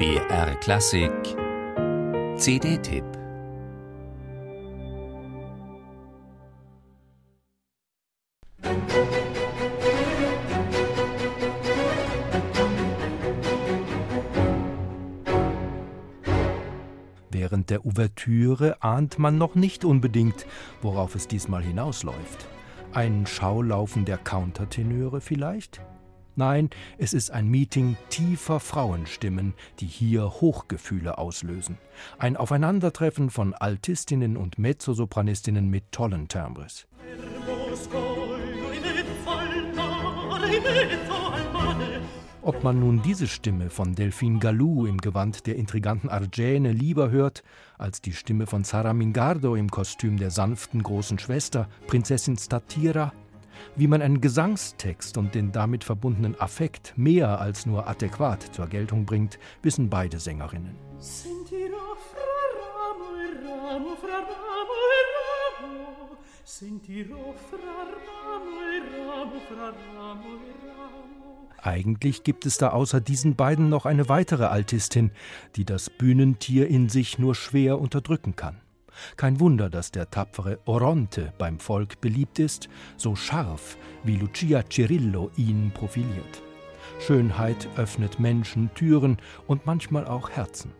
BR Klassik CD-Tipp Während der Ouvertüre ahnt man noch nicht unbedingt, worauf es diesmal hinausläuft. Ein Schaulaufen der Countertenöre vielleicht? Nein, es ist ein Meeting tiefer Frauenstimmen, die hier Hochgefühle auslösen. Ein Aufeinandertreffen von Altistinnen und Mezzosopranistinnen mit tollen Timbres. Ob man nun diese Stimme von Delphine Gallou im Gewand der intriganten Argene lieber hört, als die Stimme von Sara Mingardo im Kostüm der sanften großen Schwester, Prinzessin Statira, wie man einen Gesangstext und den damit verbundenen Affekt mehr als nur adäquat zur Geltung bringt, wissen beide Sängerinnen. Sentirò fra ramo e ramo, fra ramo e ramo. Sentirò fra ramo e ramo, fra ramo e ramo. Eigentlich gibt es da außer diesen beiden noch eine weitere Altistin, die das Bühnentier in sich nur schwer unterdrücken kann. Kein Wunder, dass der tapfere Oronte beim Volk beliebt ist, so scharf wie Lucia Cirillo ihn profiliert. Schönheit öffnet Menschen Türen und manchmal auch Herzen.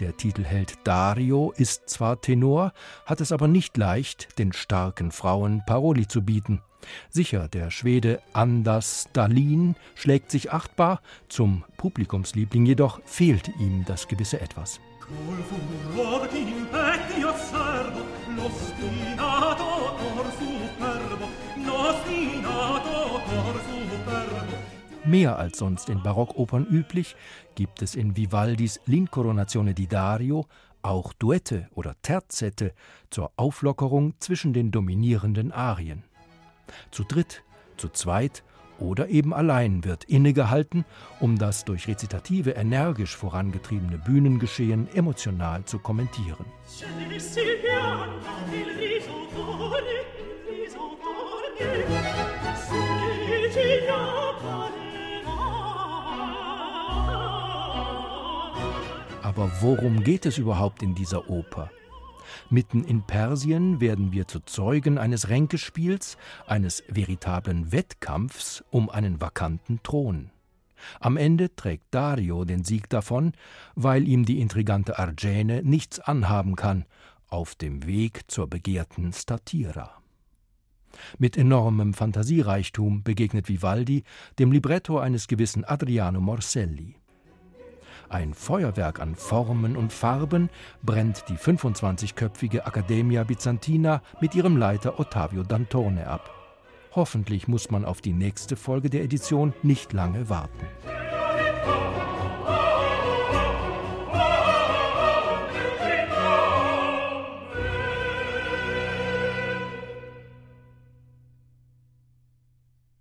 Der Titelheld Dario ist zwar Tenor, hat es aber nicht leicht, den starken Frauen Paroli zu bieten. Sicher, der Schwede Anders Dahlin schlägt sich achtbar, zum Publikumsliebling jedoch fehlt ihm das gewisse Etwas. Mehr als sonst in Barockopern üblich, gibt es in Vivaldis L'Incoronazione di Dario auch Duette oder Terzette zur Auflockerung zwischen den dominierenden Arien. Zu dritt, zu zweit oder eben allein wird innegehalten, um das durch Rezitative energisch vorangetriebene Bühnengeschehen emotional zu kommentieren. Aber worum geht es überhaupt in dieser Oper? Mitten in Persien werden wir zu Zeugen eines Ränkespiels, eines veritablen Wettkampfs um einen vakanten Thron. Am Ende trägt Dario den Sieg davon, weil ihm die intrigante Argene nichts anhaben kann, auf dem Weg zur begehrten Statira. Mit enormem Fantasiereichtum begegnet Vivaldi dem Libretto eines gewissen Adriano Morselli. Ein Feuerwerk an Formen und Farben brennt die 25-köpfige Accademia Byzantina mit ihrem Leiter Ottavio Dantone ab. Hoffentlich muss man auf die nächste Folge der Edition nicht lange warten.